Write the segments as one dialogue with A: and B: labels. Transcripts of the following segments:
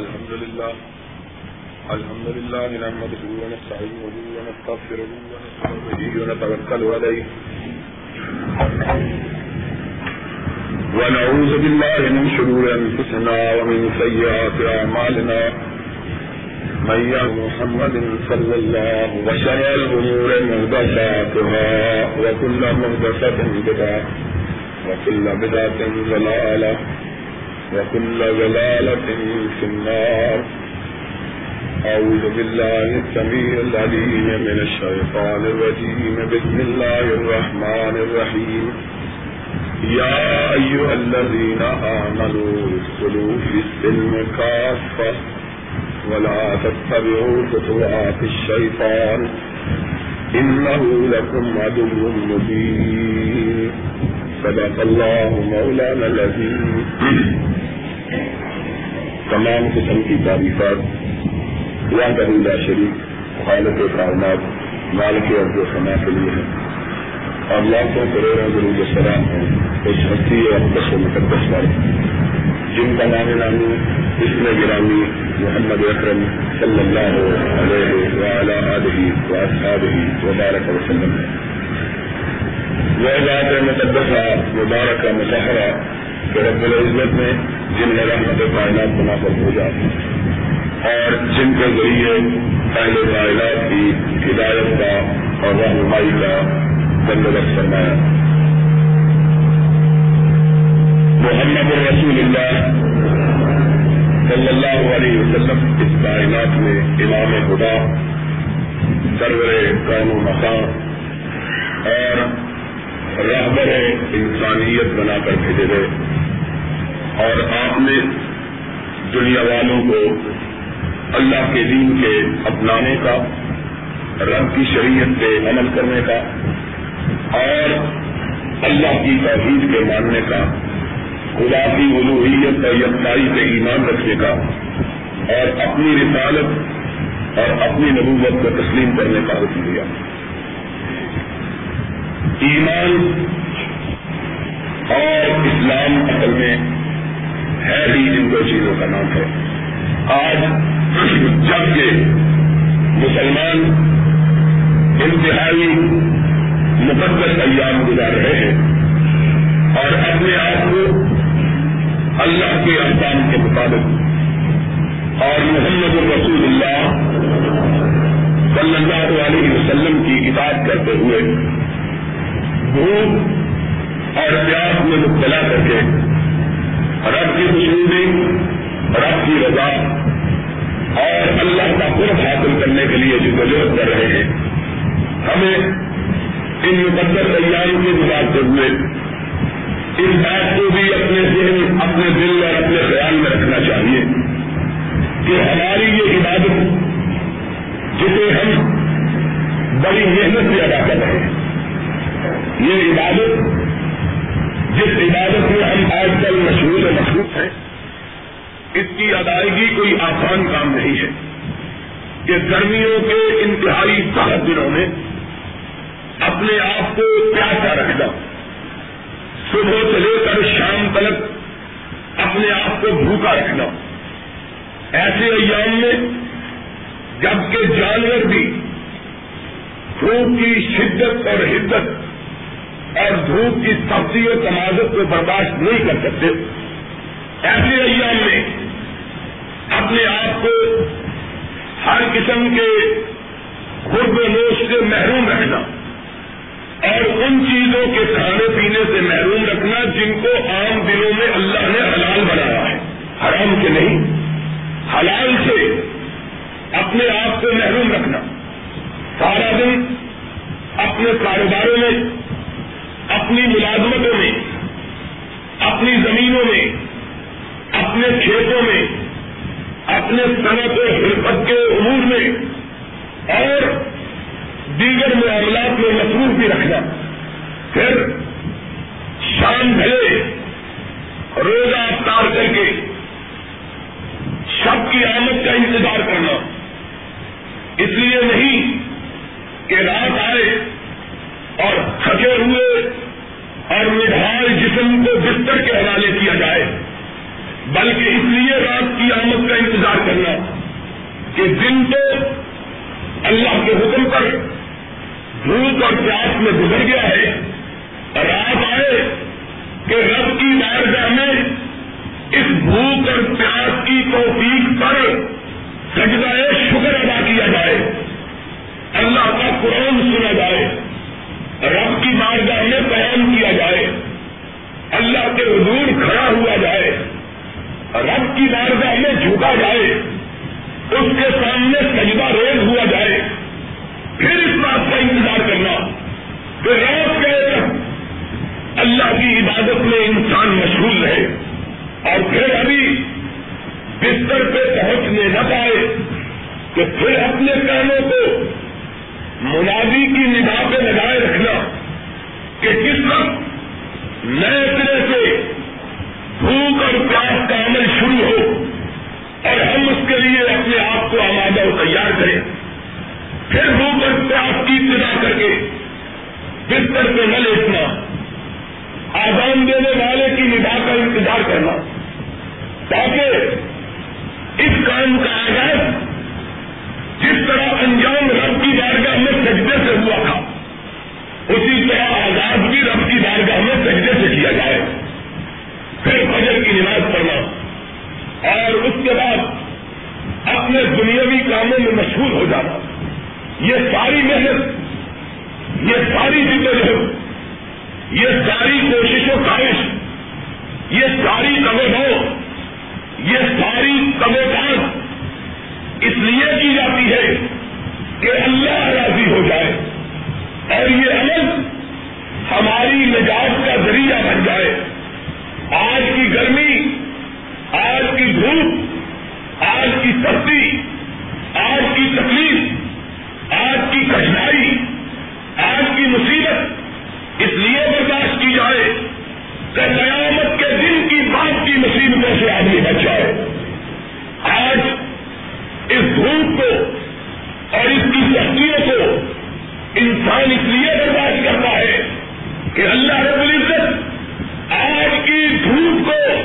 A: الحمد لله الحمد لله نحمده ونستعينه ونستغفره ونستغفره ونتوكل عليه ونعوذ بالله من شرور أنفسنا ومن سيئات أعمالنا من يهد محمد صلى الله وشر الأمور مهدساتها وكل مهدسة بدعة وكل بدعة ضلالة. وكل ضلالة في النار. أعوذ بالله السميع العليم من الشيطان الرجيم. بسم الله الرحمن الرحيم. يا أيها الذين آمنوا ادخلوا في السلم كافة ولا تتبعوا خطوات الشيطان. إنه لكم عدو مبين. صدق الله مولانا العظيم. تمام قسم کی تعریفات وحدہ لا شریک، خالق کائنات، مالک عبد و سما کے لیے ہے اور لاکھوں کروڑوں ضرور السلام ہیں، اس ہستی اور بس و مقدس والے جن کا نام نامی، اس میں گرامی، محمد اکرم صلی اللہ علیہ وعلا آلہ وبارک وسلم ہے وہ ذات مقدسہ، مبارکہ مظاہرہ کہ رب العزت نے جن میں رحمت کائنات بنا کر بھیجا اور جن کے ذریعے پہلے کائنات کی ہدایت کا اور رہنمائی کا بندوبست فرمایا۔ محمد الرسول اللہ صلی اللہ علیہ وسلم اس کائنات میں امام خدا، سرور کون و مقام رہبر انسانیت بنا کر بھیجے گئے۔ اور آپ نے دنیا والوں کو اللہ کے دین کے اپنانے کا، رب کی شریعت پہ عمل کرنے کا، اور اللہ کی توحید کے ماننے کا خدا کی الوحیت اور یکسائی پہ ایمان رکھنے کا، اور اپنی رسالت اور اپنی نبوت کو تسلیم کرنے کا حکم دیا۔ ایمان اور اسلام اصل میں ہے ہی ان دو چیزوں کا نام ہے۔ آج جبکہ مسلمان انتہائی مقدس ایام گزار رہے ہیں اور اپنے آپ کو اللہ کے احکام کے مطابق اور محمد الرسول اللہ صلی اللہ علیہ وسلم کی اطاعت کرتے ہوئے بھوک اور پیاس میں مبتلا کر کے رب کی خوشبودی رب کی رضا اور اللہ کا قرب حاصل کرنے کے لیے جو وجوہ کر رہے ہیں۔ ہمیں ان مقدس ایام کے گزارتے ہوئے اس بات کو بھی اپنے ذہن، اپنے دل اور اپنے خیال میں رکھنا چاہیے کہ ہماری یہ عبادت جسے ہم بڑی محنت سے ادا کر رہے ہیں، یہ عبادت جس عبادت میں ہم آج کل مشہور و مخصوص ہیں، اس کی ادائیگی کوئی آسان کام نہیں ہے۔ کہ گرمیوں کے انتہائی سخت دنوں میں اپنے آپ کو پیاسا رکھنا، صبح سے لے کر شام تک اپنے آپ کو بھوکا رکھنا۔ ایسے ایام میں جبکہ جانور بھی دھوپ کی شدت اور حدت اور دھوپ کی سبزی و تمازت کو برداشت نہیں کر سکتے۔ ایسے ایام میں اپنے آپ کو ہر قسم کے خرد و نوش سے محروم رکھنا اور ان چیزوں کے کھانے پینے سے محروم رکھنا جن کو عام دنوں میں اللہ نے حلال بنایا ہے۔ حرام کے نہیں، حلال سے اپنے آپ کو محروم رکھنا۔ سارا دن اپنے کاروباروں میں اپنی ملازمتوں میں، اپنی زمینوں میں، اپنے کھیتوں میں، اپنے صنعت و حرفت کے امور میں، اور دیگر معاملات میں مصروف بھی رکھنا۔ پھر شام ڈھلے روزہ افطار کر کے شب کی آمد کا انتظار کرنا۔ اس لیے نہیں کہ رات آئے اور تھکے ہوئے اور مڈھال جسم کو بستر کے حوالے کیا جائے، بلکہ اس لیے رات کی آمد کا انتظار کرنا کہ دن تو اللہ کے حکم پر دھوپ اور پیاس میں گزر گیا ہے، رات آئے کہ رب کی بارگاہ میں اس بھوک اور پیاس کی توفیق پر سجدہ شکر ادا کیا جائے۔ اللہ کا قرآن سنا جائے۔ رب کی بارگاہ میں بیان کیا جائے، اللہ کے حضور کھڑا ہوا جائے، رب کی بارگاہ میں جھکا جائے، اس کے سامنے سجدہ ریز ہوا جائے۔ پھر اس بات کا انتظار کرنا کہ رات کے اللہ کی عبادت میں انسان مشغول رہے اور پھر ابھی بستر پہ پہنچنے نہ پائے کہ پھر اپنے کاموں کو منادی کی نگاہ پہ لگائے رکھنا کہ کس وقت نئے سرے سے بھوک اور پیاس کا عمل شروع ہو اور ہم اس کے لیے اپنے آپ کو آمادہ و تیار کریں، پھر وہ پر پیاس کی ابتدا کر کے بستر پہ نہ لیٹنا، آزان دینے والے کی نگاہ کا انتظار کرنا، تاکہ اس کام کا آغاز جس طرح انجام رب سجدے سے ہوا تھا۔ اسی طرح آزاد بھی رب کی بارگاہ میں سجدے سے کیا جائے۔ پھر فجر کی نماز پڑھنا۔ اور اس کے بعد اپنے دنیاوی کاموں میں مشہور ہو جانا۔ یہ ساری محنت، یہ ساری جدوجہد یہ ساری کوشش و خواہش، یہ ساری کبے ہو یہ ساری کبے کاش اس لیے کی جاتی ہے کہ اللہ راضی ہو جائے اور یہ عمل ہماری نجات کا ذریعہ بن جائے۔ آج کی گرمی، آج کی دھوپ، آج کی سختی، آج کی تکلیف، آج کی کٹھنائی، آج کی مصیبت اس لیے برداشت کی جائے کہ قیامت کے دن کی بات کی مصیبتوں سے آدمی بچ جائے۔ آج اس دھوپ کو اور اس کی سختیوں کو انسان اس لیے برداشت کرتا ہے کہ اللہ رب العزت آج کی دھوپ کو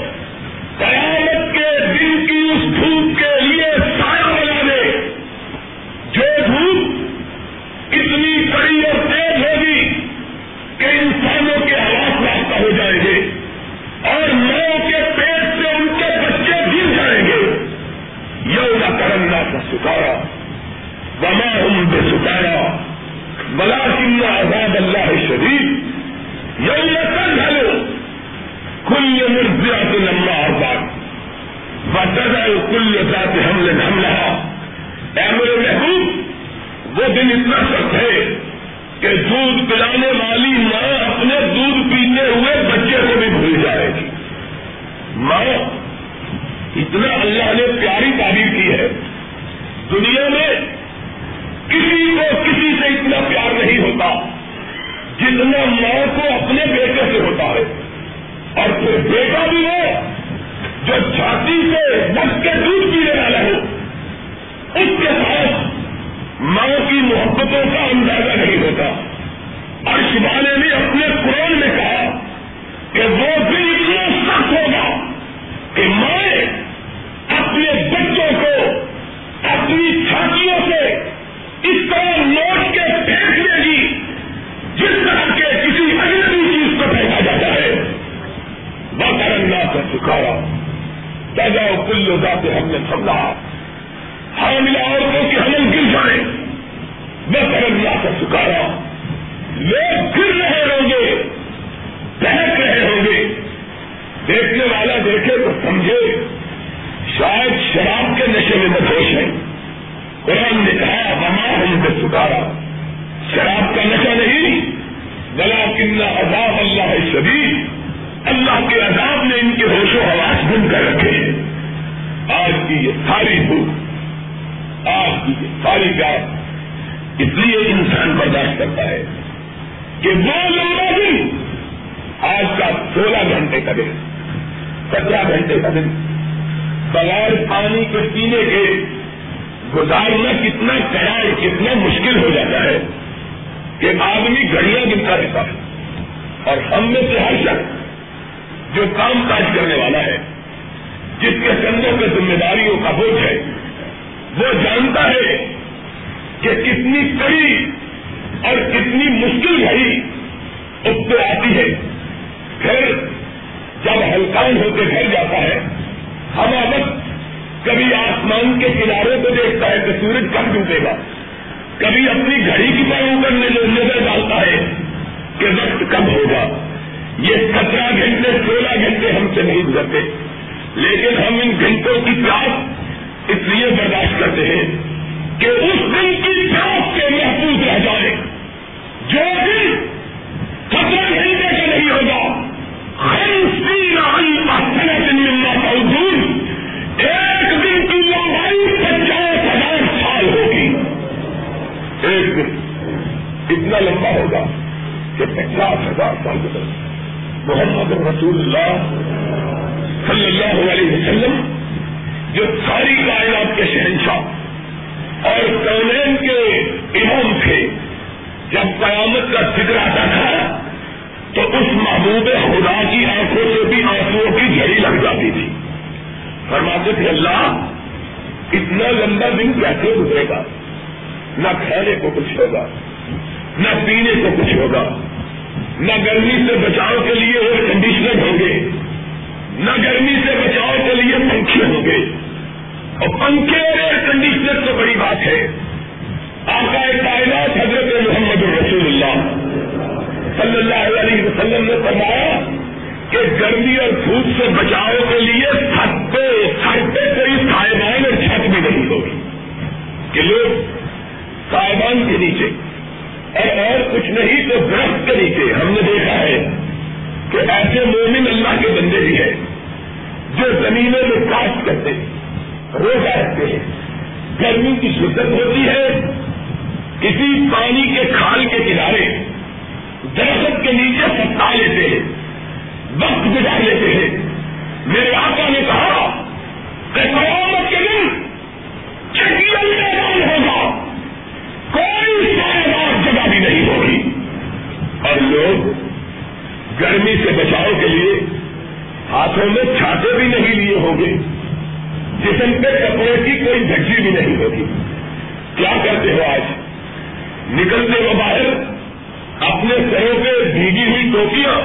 A: قیامت بلا عذاب اللہ شدید۔ اللہ کے عذاب نے ان کے ہوش و حواس بن کر رکھے۔ ہیں آج کی یہ ساری بھوک، آج کی یہ ساری پیار اس لیے انسان برداشت کرتا ہے کہ وہ لمبا دن، آج کا سولہ گھنٹے کا دن، سترہ گھنٹے کا دن۔ بغیر پانی کے پینے کے گزارنا کتنا کڑا کتنا مشکل ہو جاتا ہے کہ آدمی گھڑیاں گنتا رہتا ہے۔ اور ہم میں سے ہر شخص جو کام کاج کرنے والا ہے، جس کے کندھوں پہ ذمہ داریوں کا بوجھ ہے، وہ جانتا ہے کہ کتنی کڑی اور کتنی مشکل گھڑی اس پہ آتی ہے۔ پھر جب ہلکان ہو کے گھر جاتا ہے ہم وقت کبھی آسمان کے کنارے کو دیکھتا ہے کہ سورج کب ڈوبے گا۔ کبھی اپنی گھڑی کی پاؤں کرنے نظر ڈالتا ہے۔ کہ وقت کب ہوگا؟ یہ سترہ گھنٹے، سولہ گھنٹے ہم سے نہیں گزرتے۔ لیکن ہم ان گھنٹوں کی پیاس اس لیے برداشت کرتے ہیں کہ اس دن کی پیاس کے محفوظ رہ جائے۔ جو بھی سترہ گھنٹے کا نہیں ہوگا ایک دن کی لمبائی پچاس ہزار سال ہوگی۔ ایک دن اتنا لمبا ہوگا۔ کہ پچاس ہزار سال گزر محمد رسول اللہ صلی اللہ علیہ وسلم، جو ساری کائنات کے شہنشاہ اور کونین کے امام تھے، جب قیامت کا ذکر آتا تھا، تو اس محبوب خدا کی آنکھوں سے بھی آنسو کی جھڑی لگ جاتی تھی۔ فرماتے تھے، اللہ، اتنا لمبا دن کیسے گزرے گا؟ نہ کھانے کو کچھ ہوگا، نہ پینے کو کچھ ہوگا۔ نہ گرمی سے بچاؤ کے لیے ایئر کنڈیشنر ہوں گے، نہ گرمی سے بچاؤ کے لیے پنکھے ہوں گے۔ اور پنکھے اور ایئر کنڈیشنر تو بڑی بات ہے۔ آقا کائنات حضرت محمد رسول اللہ صلی اللہ علیہ وسلم نے فرمایا کہ گرمی اور دھوپ سے بچاؤ کے لیے چھت پہ سر پہ کوئی سائبان اور چھت بھی نہیں ہوگی۔ کہ لوگ سائبان کے نیچے اور اور کچھ نہیں تو درخت کے نیچے۔ ہم نے دیکھا ہے کہ ایسے مومن اللہ کے بندے بھی ہیں جو زمینوں میں کاشت کرتے ہیں، روزہ رکھتے ہیں۔ گرمی کی شدت ہوتی ہے، کسی پانی کے کھال کے کنارے درخت کے نیچے ستا لیتے ہیں، وقت گزار لیتے ہیں۔ میرے آقا نے کہا کہ قیامت کے دن چکیل میدان ہوگا۔ کوئی سارے جگہ بھی نہیں ہوگی۔ اور لوگ گرمی سے بچاؤ کے لیے ہاتھوں میں چھاتے بھی نہیں لیے ہوں گے۔ جسم پہ کپڑے کی کوئی جھجی بھی نہیں ہوگی۔ کیا کرتے ہو آج؟ نکلتے ہو باہر؟ اپنے سروں پہ بھیگی ہوئی ٹوپیاں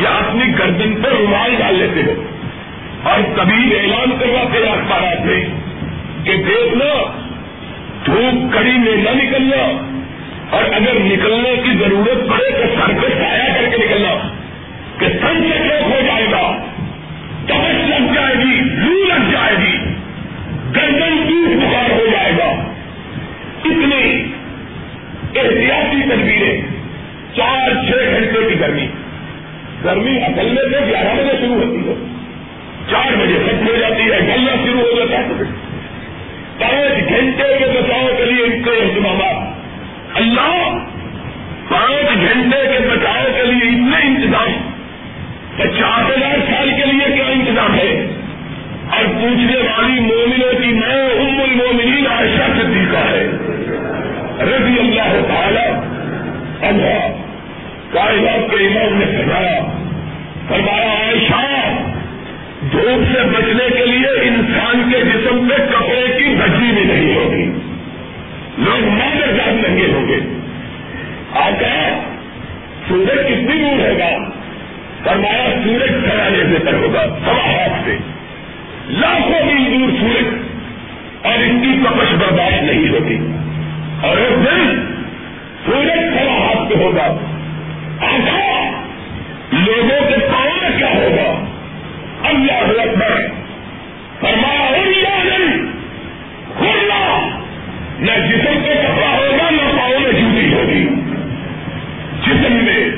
A: یا اپنی گردن پر رومال ڈال لیتے ہو؟ اور کبھی اعلان کرواتے اخبارات میں کہ دیکھنا دھوپ کڑی میں نہ نکلنا۔ اور اگر نکلنے کی ضرورت پڑے تو سر پہ سایہ کر کے نکلنا۔ کہ سن سے چوک ہو جائے گا۔ تبش لگ جائے گی، لو لگ جائے گی۔ گردن دور بخار ہو جائے گا۔ اتنی احتیاطی تدبیریں۔ چار چھ گھنٹے کی گرمی۔ گرمی اکلنے سے گیارہ بجے شروع ہوتی ہے۔ چار بجے ختم ہو جاتی ہے، گلنا شروع ہو جاتا ہے پانچ گھنٹے کے بچاؤ کے لیے ان کے اہتمامات۔ اللہ پانچ گھنٹے کے بچاؤ کے لیے اتنے انتظام پچاس ہزار سال کے لیے کیا انتظام ہے؟ اور پوچھنے والی مومنوں کی میں ام المومنین عائشہ صدیقہ ہے۔ رضی اللہ تعالی اللہ کائنات کے امام نے فرمایا فرمایا، عائشہ دھوپ سے بچنے کے لیے انسان کے جسم پہ کپڑے کی بجی بھی نہیں ہوگی۔ لوگ مادر جات ننگے ہوں گے۔ آقا، سورج کتنی دور ہوگا فرمایا، سورج کھڑانے سے تر ہوگا، سوا ہاتھ سے۔ لاکھوں میل دور سورج، اور ان کی کپش برداشت نہیں ہوتی۔ اور ایک دن سورج سوا ہاتھ پہ ہوگا۔ آقا، لوگوں کے پاؤں میں کیا ہوگا؟ اللہ اکبر۔ فرمایا نہیں کھولنا نہ جسم پہ کپڑا ہوگا، نہ پاؤں میں جوتی ہوگی۔ جسم میں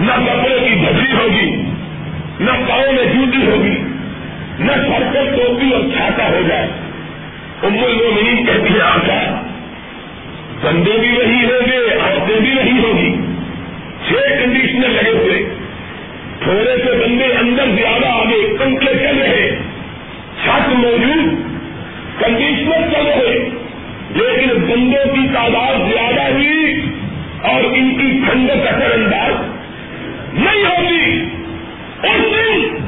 A: نہ کپڑے کی بھجی ہوگی، نہ پاؤں میں جوتی ہوگی، نہ سر پہ ٹوپی اور چھاتا ہو جائے۔ ام المومنین کہتی ہے آقا، بندے بھی نہیں ہوں گے، عورتیں بھی نہیں ہوگی چھ کنڈیشنر لگے ہوئے۔ تھوڑے سے بندے اندر زیادہ آگے پنکھے چل رہے چھت موجود کنڈیشنر چل رہے لیکن بندوں کی تعداد زیادہ ہوئی اور ان کی ٹھنڈ کا اثر انداز نہیں ہوتی۔ اس دن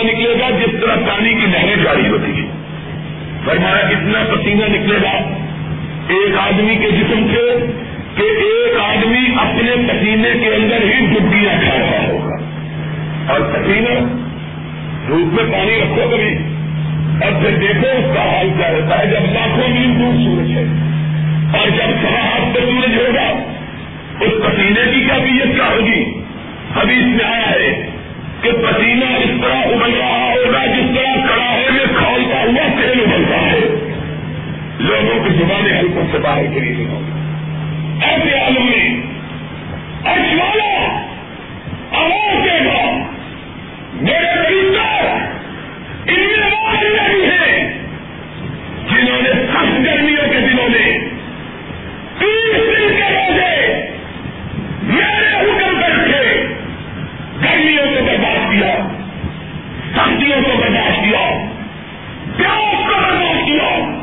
A: پسینہ نکلے گا جس طرح پانی کی نہریں جاری ہوتی ہیں۔ فرمایا، اتنا پسینہ نکلے گا۔ ایک آدمی کے جسم سے کہ ایک آدمی اپنے پسینے کے اندر ہی ڈبکیاں کھا رہا ہوگا۔ اور پسینہ دھوپ میں پانی رکھو کبھی۔ اور پھر دیکھو اس کا حال کیا رہتا ہے۔ جب لاکھوں میل دور سورج ہے اور جب سارا ہاتھ پہ سورج ہوگا، اس پسینے کی کیا بیت کیا ہوگی؟ ابھی اس میں آیا ہے کہ پسینہ اس طرح ابل رہا ہوگا، جس طرح کڑاہے میں کھولتا ہوا، تیل ابلتا ہے۔ لوگوں کی زبانیں ہلکوں سے باہر گری ہوئی ہوگی ایسے عالم میں اجوالا، آواز دے گا، میرے خریدار ان میں آواز نہیں ہے۔ جنہوں نے سخت گرمیوں کے دنوں میں تیس دن کے روزے کو برداشت کیا۔ پیاس کو برداشت کیا۔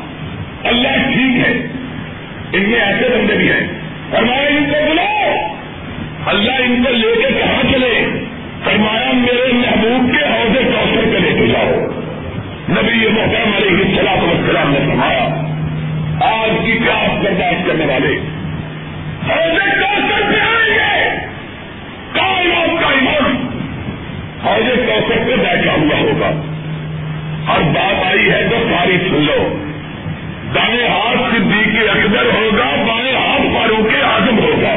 A: اللہ ٹھیک ہے۔ ان میں ایسے بندے بھی ہیں۔ فرمایا ان کو بلاؤ۔ اللہ ان کو لے کے کہاں چلے؟ فرمایا میرے محبوب کے عہدے کوثر پہ لے کے جاؤ۔ نبی یہ محکم علیہ السلام وسلام نے فرمایا، آج کی پیاس برداشت کرنے والے عہدے کوثر پہ آئیں گے۔ کائنات کا ایمان۔ حوض کوثر پہ بیٹھا ہوا ہوگا۔ اور بات آئی ہے تو ساری سن لو۔ دائیں ہاتھ صدیق اکبر ہوگا، بائیں ہاتھ فاروق آزم ہوگا۔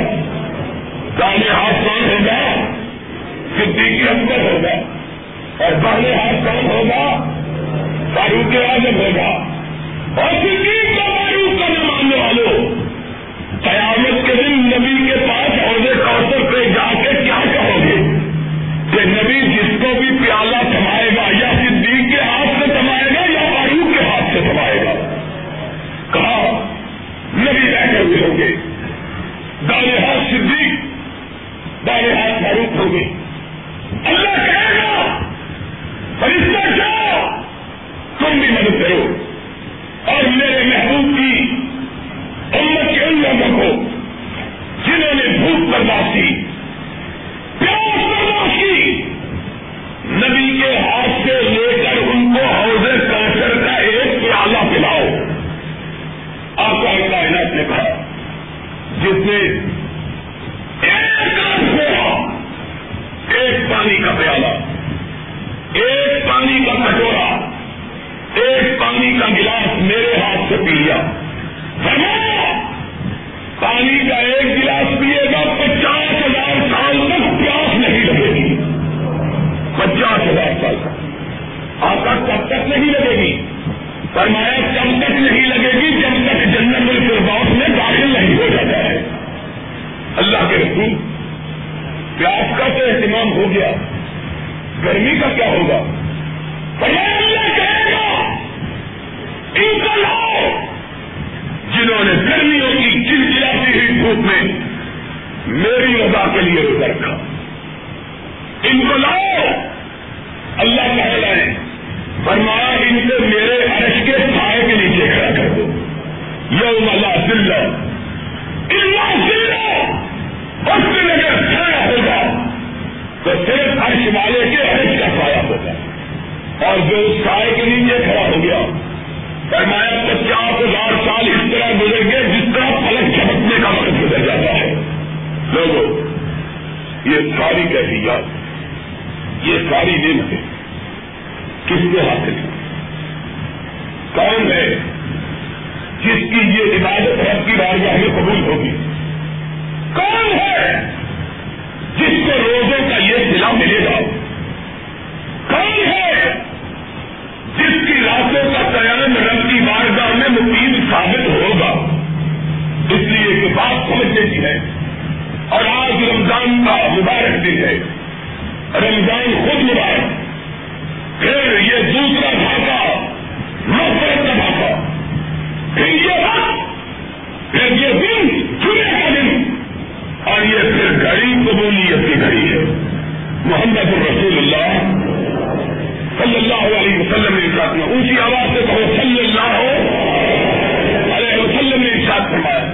A: دانے ہاتھ کون ہوگا؟ صدیق اکبر ہوگا۔ اور دانے ہاتھ کون ہوگا؟ فاروق آزم ہوگا۔ اور صدیق کا فاروق کا ماننے والوں۔ اور جو اس سائے کے نیچے کھڑا ہو گیا۔ فرمایا، پچاس ہزار سال اس طرح گزر گئے جس طرح پلک چمکنے کا وقت گزر جاتا ہے۔ لوگوں، یہ ساری کیفیات یہ ساری نعمتیں کس کو حاصل ہیں؟ کون ہے جس کی یہ عبادت رب کی بارگاہ میں قبول ہوگی؟ کون ہے جس کو روزوں کا یہ سلا ملے گا؟ کون ہے جس کا قیام رب کی بارگاہ میں مقیم ثابت ہوگا۔ اس لیے کہ بات سمجھنے کی ہے اور آج رمضان کا مبارک دن ہے۔ رمضان خود مبارک۔ پھر یہ دوسرا بھاگا نفرت کا بھاگا پھر یہ وقت پھر یہ دن چنے کا دن۔ اور یہ پھر گھڑی قبولیت کی گھڑی ہے۔ محمد الرسول اللہ صلی اللہ علیہ وسلم نے ارشاد میں اونچی آواز سے کہو، صلی اللہ علیہ وسلم نے ارشاد فرمایا۔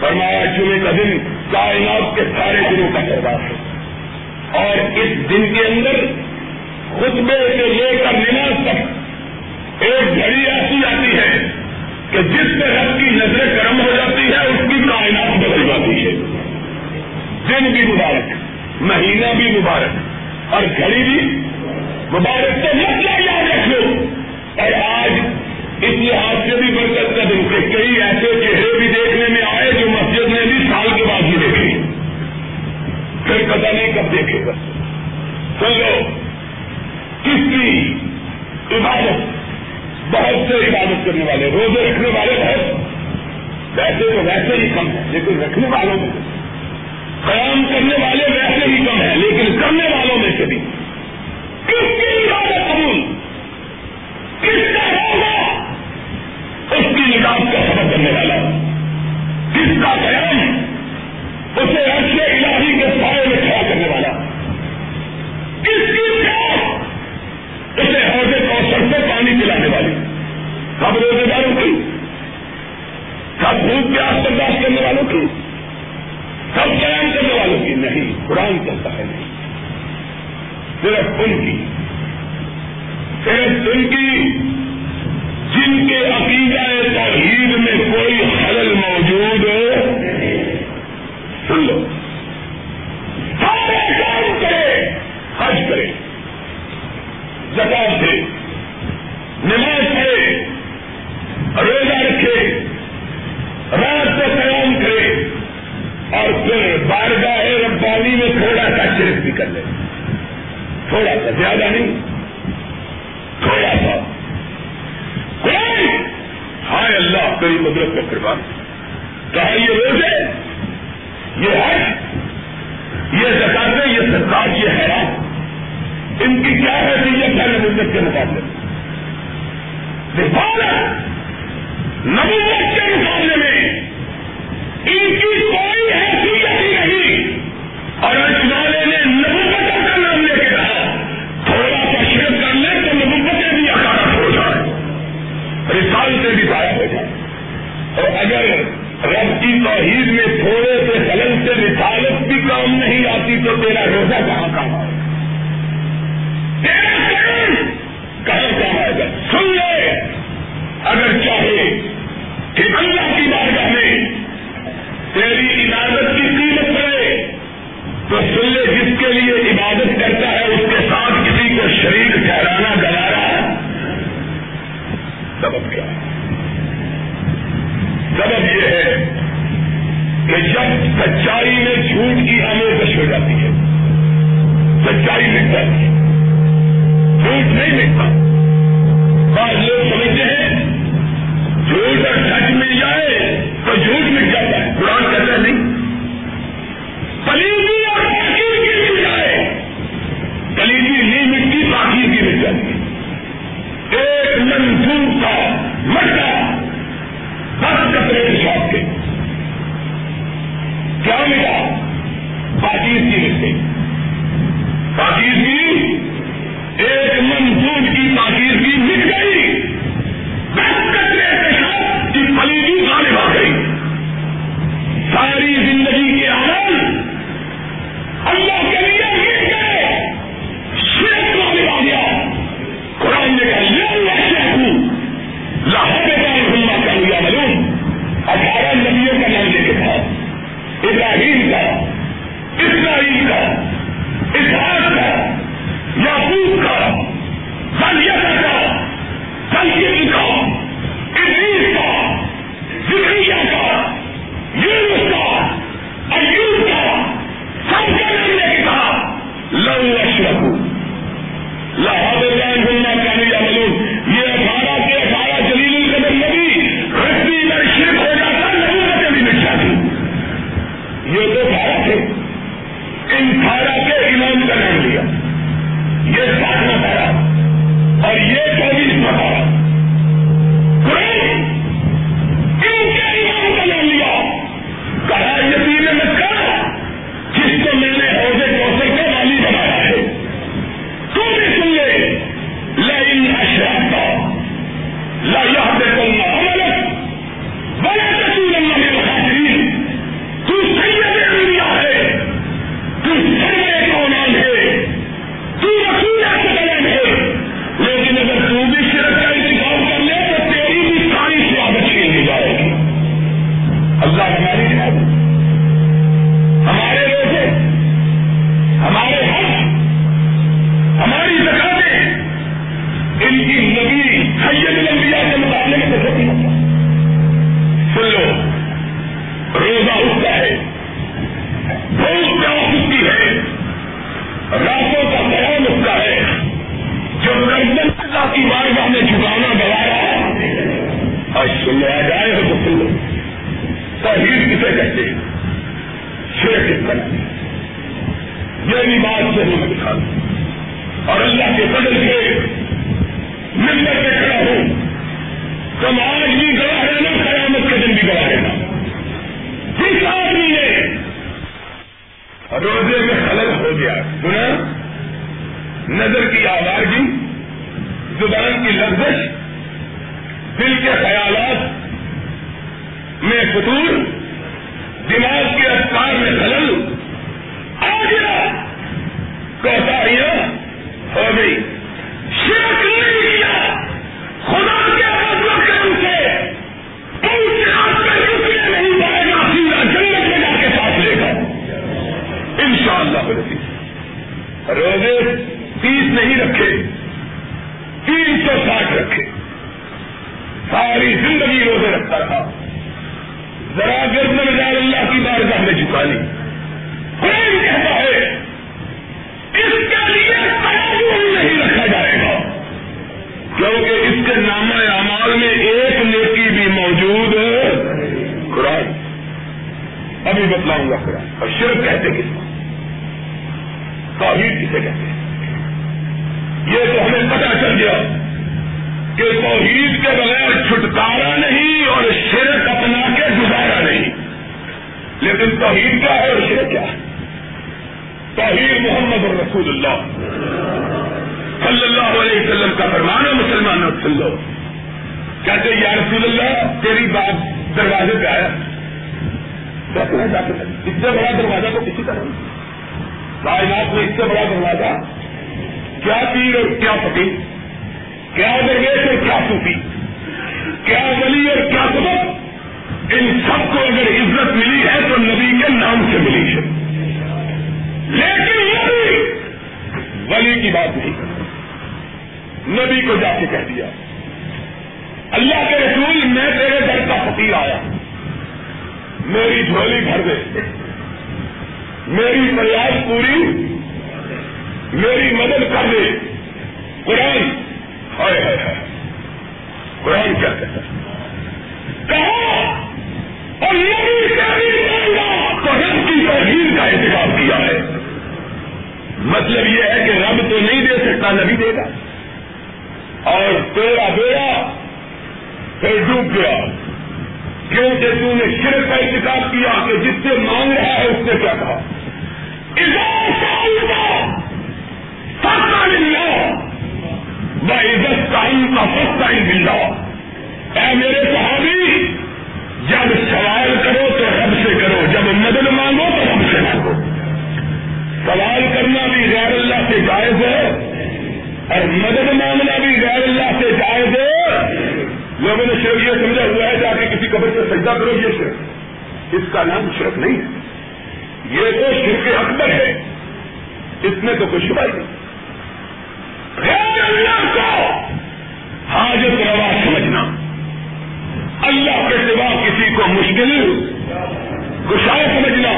A: فرمایا، جمعے کا دن کائنات کے سارے دنوں کا سردار ہے۔ اور اس دن کے اندر خطبے سے لے کر نماز تک ایک گھڑی ایسی آتی ہے کہ جس سے رب کی نظر کرم ہو جاتی ہے، اس کی کائنات بدل جاتی ہے۔ دن بھی مبارک، مہینہ بھی مبارک اور گھڑی بھی مبارک تو مسئلہ یاد رکھ لو اور آج اس لحاظ سے بھی برکت کا دن کہ کئی ایسے چہرے بھی دیکھنے میں آئے جو مسجد میں بھی سال کے بعد ہی دیکھے۔ پھر پتہ نہیں کب دیکھے۔ گا چلو کس کی عبادت؟ بہت سے عبادت کرنے والے، روزے رکھنے والے بہت۔ ویسے تو ویسے ہی کم ہے لیکن رکھنے والوں میں قیام کرنے والے ویسے ہی کم ہے لیکن کرنے والوں میں سے بھی۔ کس کی عبادت قبول؟ کس کا ہوگا؟ اس کی نجات کا سبب کرنے والا۔ کس کا قیام اسے عرش الہی کے سائے میں کھڑا کرنے والا۔ کس کی پیاس اسے حوضے کوثر سے پانی پلانے والی۔ سب روزے داروں کی۔ سب بھوک پیاس برداشت کرنے والوں کی۔ سب قیام کرنے والوں کی۔ نہیں، قرآن کہتا ہے نہیں۔ صرف ان کی۔ صرف ان کی جن کے عقیدہ توحید میں کوئی خلل موجود سن لو۔ سارے کام کرے، حج کرے۔ زکات زیادہ نہیں۔ تھوڑا سا کوئی۔ ہائے اللہ، تیری مدرت کا قربان۔ کہا یہ روزے، یہ ہے یہ زکاتے، یہ سرکار، یہ حیرات ان کی کیا ہے حیثیت پہلے مدت کے مقابلے؟ میں نبوت کے مقابلے میں۔ ان کی کوئی حیثیت ہی نہیں۔ اور اس والے نے کی توحید میں تھوڑے سے قلم سے رسالت بھی کام نہیں آتی تو تیرا روزہ کہاں گئی۔ اور تو رب کی توحید کا احتجاج کیا ہے۔ مطلب یہ ہے کہ رب تو نہیں دے سکتا، نبی دے گا۔ اور تیرا بیڑا پھر ڈوب گیا۔ کیونکہ تو نے شرک کا انتخاب کیا کہ جس سے مانگ رہا ہے اس نے کیا کہا۔ عزت ٹائم کا فسٹ ٹائم مل جاؤ اے میرے صحابی جب سوال کرو تو رب سے کرو، جب مدد مانگو تو رب سے مانگو۔ سوال کرنا بھی غیر اللہ سے جائز ہے اور مدد مانگنا بھی غیر اللہ سے جائز ہے۔ لوگوں نے صرف یہ سمجھا ہوا ہے جا کے کسی قبر سے سجدہ کرو، یہ شرک اس کا نام شرک نہیں ہے۔ یہ تو شرک اکبر ہے۔ اس میں تو کچھ شبہ نہیں۔ غیر اللہ کو حاجت روا سمجھنا۔ اللہ کے سوا کسی کو مشکل گسا سمجھنا،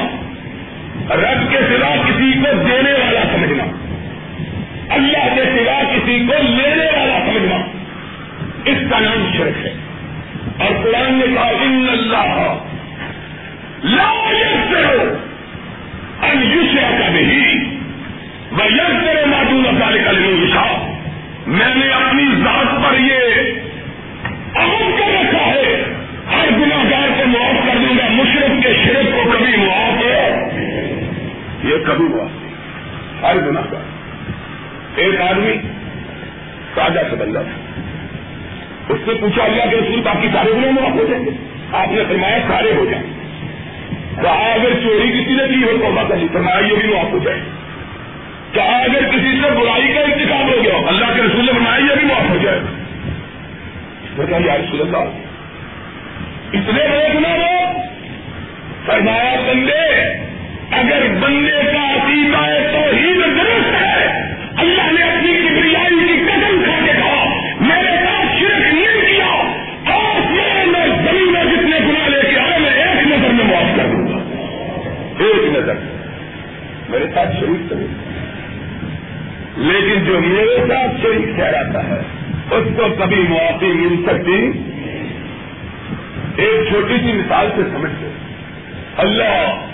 A: رب کے سوا کسی کو دینے والا سمجھنا، اللہ کے سوا کسی کو لینے والا سمجھنا، اس کا نام شرک ہے۔ اور قرآن نے کہا، ان اللہ لا یوشیا کا نہیں وہ یس کرے معدول اکال کا نہیں میں نے اپنی ذات پر یہ کے شرک کو کبھی معاف ہو یہ کبھی معاف ہر گناگار ایک آدمی تازہ سے بندہ تھا۔ اس سے پوچھا اللہ کے رسول باقی سارے گناہ معاف ہو جائیں گے؟ آپ نے فرمایا سارے ہو جائیں۔ کہا اگر چوری کسی نے کی ہو تو کر لی فرمایا یہ بھی معاف ہو جائے۔ کہا اگر کسی سے برائی کا انتخاب ہو گیا اللہ کے رسول نے بنایا یہ بھی معاف ہو جائے۔ میں کہا، یا رسول اللہ، اتنے بڑے گنا ہو فرمایا، بندے، اگر بندے کا عقیدہ ہے تو ہی درست ہے۔ اللہ نے اپنی کبریائی کی قدم کھا کے کہا، میرے ساتھ شرک نہیں کیا۔ اور میں زمین میں جتنے گنا لے کے آئے، میں ایک نظر میں معاف کر دوں گا۔ ایک نظر۔ میرے ساتھ شریف کروں لیکن جو میرے ساتھ شریک ٹھہراتا ہے، اس کو کبھی معافی مل سکتی ایک چھوٹی سی مثال سے سمجھتے اللہ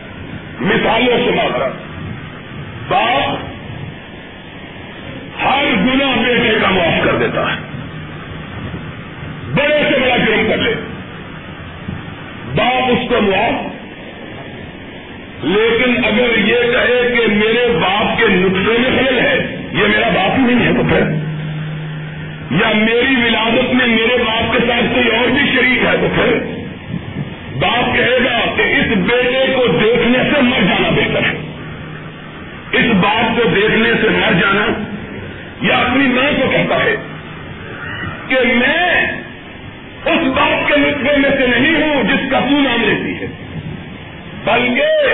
A: مثالوں سے مارا باپ ہر گنا بیٹے کا معاف کر دیتا ہے۔ بڑے سے بڑا جرم کر لے۔ باپ اس کو معاف۔ لیکن اگر یہ کہے کہ میرے باپ کے نقصے میں خلل ہے، یہ میرا باپ ہی نہیں ہے تو پھر؟ یا میری ولادت میں میرے باپ کے ساتھ کوئی اور بھی شریک ہے تو پھر؟ باپ کہے گا کہ اس بیٹے کو دیکھنے سے مر جانا بہتر ہے۔ اس باپ کو دیکھنے سے مر جانا یا اپنی ماں کو کہتا ہے کہ میں اس باپ کے نسبے میں سے نہیں ہوں جس کا تو نام لیتی ہے، بلکہ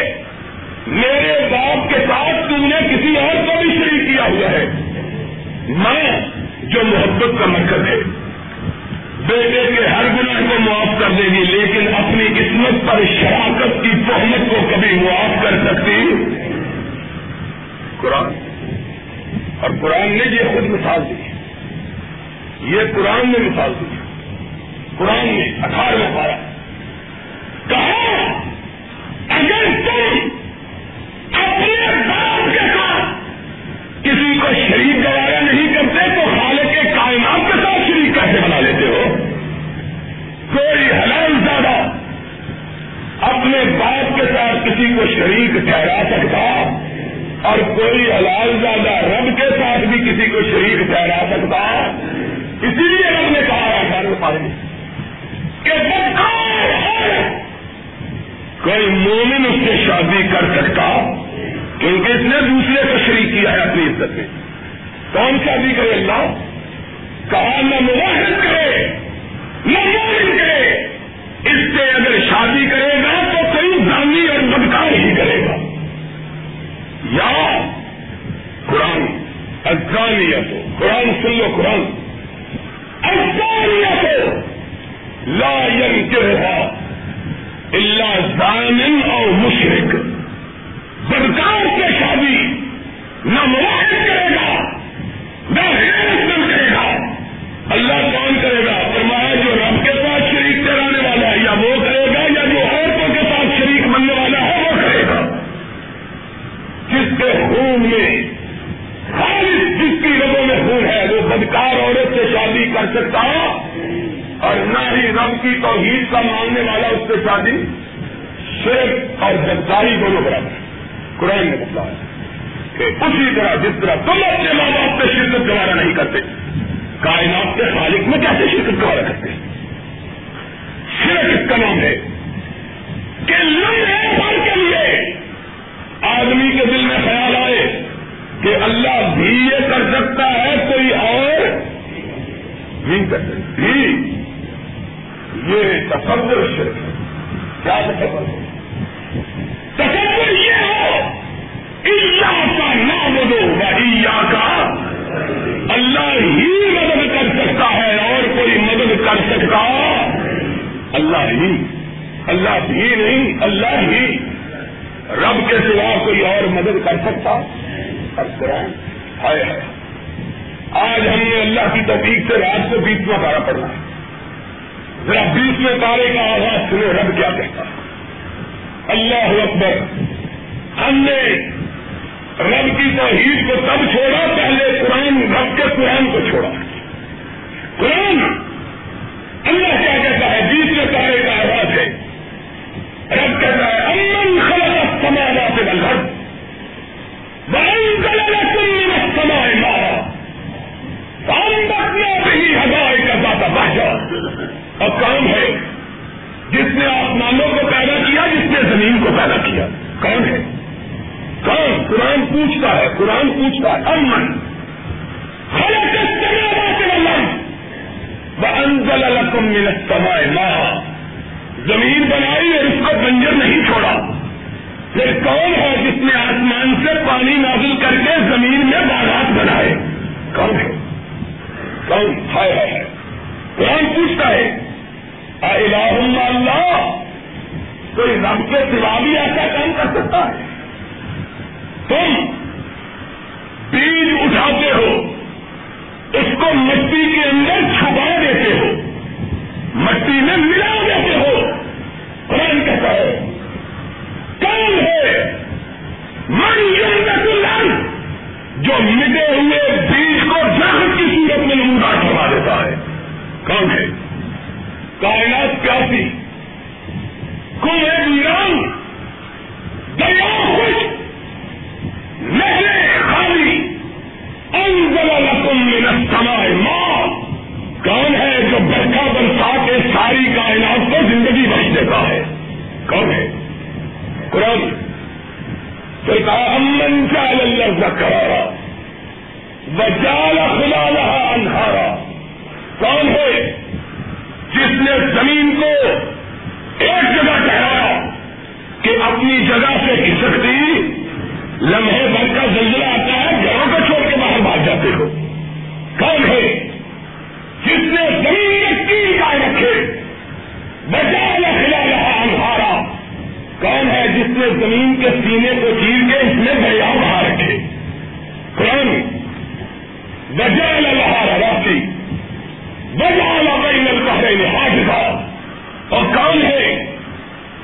A: میرے باپ کے ساتھ تم نے کسی اور کو بھی شریک کیا ہوا ہے۔ میں جو محبت کا مرکز ہے۔ بیٹے کے ہر گناہ کو معاف کر دے گی، لیکن اپنی قسمت پر شراکت کی تہمت کو کبھی معاف کر سکتی؟ قرآن۔ اور قرآن نے یہ خود مثال دی۔ یہ قرآن نے مثال دی۔ قرآن نے اٹھارہ کہ اللہ بھی یہ کر سکتا ہے، کوئی اور نہیں کر سکتی جی، یہ تصور شرک ہے۔ کیا تصور ہے؟ تصور یہ ہو اللہ کا نام دو یا کا اللہ ہی مدد کر سکتا ہے اور کوئی مدد کر سکتا اللہ ہی۔ اللہ بھی نہیں، اللہ ہی۔ رب کے سوا کوئی اور مدد کر سکتا قرآن ہائے ہے آج ہم نے اللہ کی توفیق سے رات کو بیسواں پارا پڑنا ہے۔ ذرا بیسویں پارے کا آغاز سنو، رب کیا کہتا اللہ اکبر۔ ہم نے رب کی توحید کو تب چھوڑا پہلے قرآن، رب کے قرآن کو چھوڑا۔ قرآن اللہ کیا کہتا ہے؟ بیس میں سارے کا آواز ہے۔ رب کہتا ہے اور کام ہے جس نے آسمانوں کو پیدا کیا، جس نے زمین کو پیدا کیا؟ کون ہے؟ کون؟ قرآن پوچھتا ہے، قرآن پوچھتا ہے، امن۔ انزل لکم من السماء ماں زمین بنائی اور اس کو بنجر نہیں چھوڑا۔ پھر کون ہے جس نے آسمان سے پانی نازل کر کے زمین میں باغات بنائے؟ کون ہے؟ کون؟ ہائے ہے قرآن پوچھتا ہے؟ اللہ، کوئی رب کے سوا بھی ایسا کام کر سکتا ہے؟ تم بیج اٹھاتے ہو، اس کو مٹی کے اندر چھپا دیتے ہو، مٹی میں ملا دیتے ہو۔ قرآن کہتا ہے جو مٹے ہوئے بیج کو درخت کی صورت میں نمودار چھپا دیتا ہے۔ کون ہے؟ کائنات کیا تھی کنویں ویران دریا خوش۔ خالی۔ من السماء ماں کون ہے جو برکھا برسا کے ساری کائنات کو زندگی بخش دیتا ہے؟ کون ہے؟ قرآن۔ پھر کہا امن چال اللہ کرارا بچال خدا رہا انہارا۔ کون ہے جس نے زمین کو ایک جگہ ٹھہرایا کہ اپنی جگہ سے کھسکتی لمحے بھر کا زلزلہ آتا ہے، گھروں کو چھوڑ کے باہر بھاگ جاتے ہو۔ کون ہے جس نے زمین میں تین گائے رکھے؟ بچا کھلا رہا انہارا۔ کون ہے جس نے زمین کے سینے کو چیر کے اس میں دریا بجا لہارا راسی بجا لئی نل ہاتھ اور کون ہے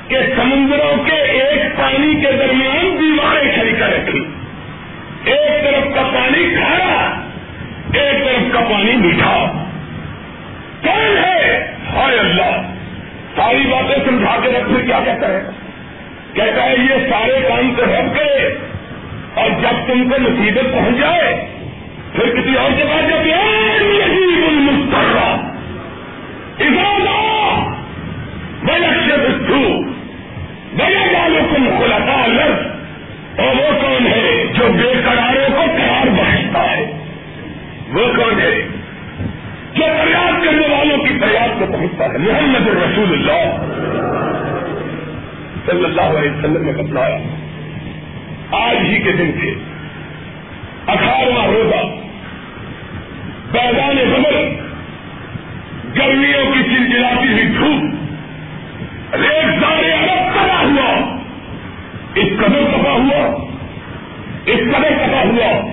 A: کہ سمندروں کے ایک پانی کے درمیان دیواریں کھڑی کر رکھی. ایک طرف کا پانی کھارا، ایک طرف کا پانی میٹھا. کون ہے؟ ہائے اللہ! ساری باتیں سمجھا کے رکھ، پھر کیا کہتا ہے؟ کہتا ہے یہ سارے کام تو رب کرے، اور جب تم کو مصیبت پہنچ جائے پھر کسی اور کے بعد جب یہی مسترا بستو اور وہ کون ہے جو بے قراروں کو قرار بخشتا ہے؟ وہ کون ہے جو فریاد کرنے والوں کی فریاد کو پہنچتا ہے؟ محمد رسول اللہ۔ صلی اللہ علیہ وسلم نے بتلایا آج ہی کے دن تھے اٹھارہواں روزہ میدان بدل گرمیوں کی چلچلاتی ہوئی دھوپ ریٹ سارے الگ تباہ ہوا۔ اس قدر تباہ ہوا، اس قدر تباہ ہوا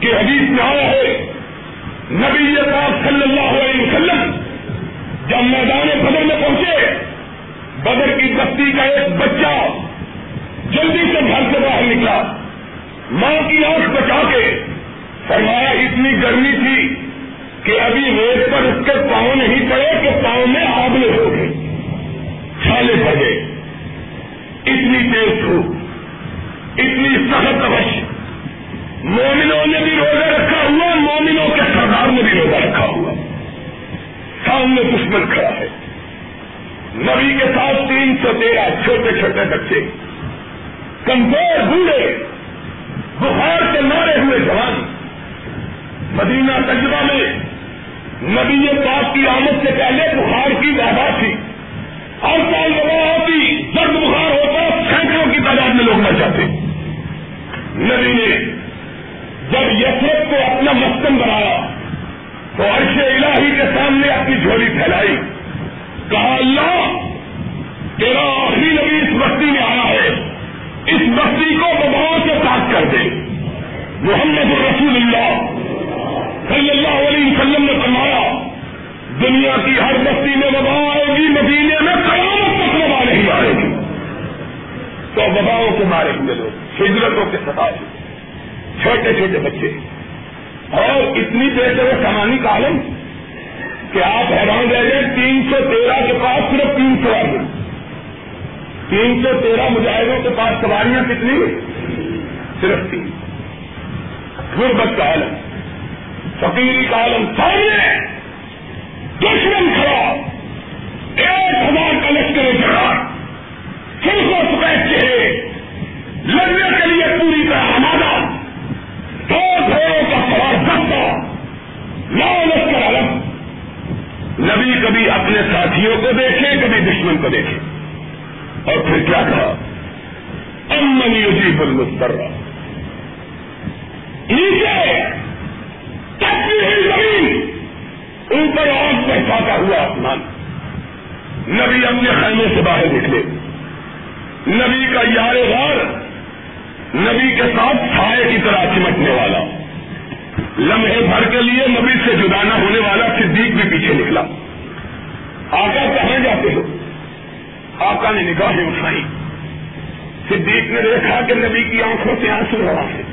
A: کہ حدیث میں آیا ہے، نبی پاک صلی اللہ علیہ وسلم جب میدان بدر میں پہنچے، بدر کی بستی کا ایک بچہ جلدی سے گھر سے باہر نکلا۔ ماں کی آنکھ بچا کے فرمایا اتنی گرمی تھی کہ ابھی ریت پر اس کے پاؤں نہیں پڑے کہ پاؤں میں آگلے ہو گئے، چھالے پڑ گئے۔ اتنی تیز دھوپ، اتنی سخت اوش مومنوں نے بھی روزہ رکھا ہوا، مومنوں کے سردار نے بھی روزہ رکھا ہوا۔ سامنے دشمن کھڑا ہے۔ نبی کے ساتھ تین سو تیرہ چھوٹے چھوٹے بچے، کمزور بوڑھے، بخار سے مارے ہوئے جوان۔ مدینہ تجربہ میں نبی پاک کی آمد سے پہلے بخار کی وبا تھی۔ ہر سال وبا ہوتی درد بخار ہوتا، سینکڑوں کی تعداد میں لوگ مر جاتے۔ نبی نے جب یسرت کو اپنا مسکن بنایا، تو عرش الہی کے سامنے اپنی جھولی پھیلائی۔ کہا، اللہ، تیرا آخری نبی اس بستی میں آیا ہے۔ اس بستی کو وباؤں سے پاک کر دے۔ محمد رسول اللہ۔ صلی اللہ علیہ وسلم نے فرمایا، دنیا کی ہر بستی میں وبا آئے گی، مدینے میں قیامت تک وبا نہیں آئے گی. تو وباؤں کو مارے ہوئے لوگ ہجرتوں کے سطح چھوٹے چھوٹے بچے. اور اتنی بہتر کہانی کا عالم کہ آپ حیران رہ گئے، تین سو تیرہ کے پاس صرف تین سو آگے تین سو تیرہ مجاہدوں کے پاس سواریاں کتنی صرف تین. غربت کا عالم. فقیری کا عالم سامنے دشمن کھڑا۔ ایک ہزار کا لشکر چڑھا پھر کو سفید چہرے۔ لڑنے کے لیے پوری طرح آمادہ۔ دو گھوڑوں کا سوار سکتا نو لشکر الگ نبی کبھی اپنے ساتھیوں کو دیکھے، کبھی دشمن کو دیکھے۔ اور پھر کیا کہا؟ امن یوزی بل مسترا نیچے۔ زمین اوپر آگ بہتاتا ہوا آسمان۔ نبی اپنے خیمے سے باہر نکلے۔ نبی کا یار غار نبی کے ساتھ سائے کی طرح چمٹنے والا۔ لمحے بھر کے لیے نبی سے جدانا ہونے والا صدیق بھی پیچھے نکلا۔ آقا کہاں جاتے ہو؟ آقا نے نگاہیں اٹھائی صدیق نے دیکھا کہ نبی کی آنکھوں سے آنسو رہا ہے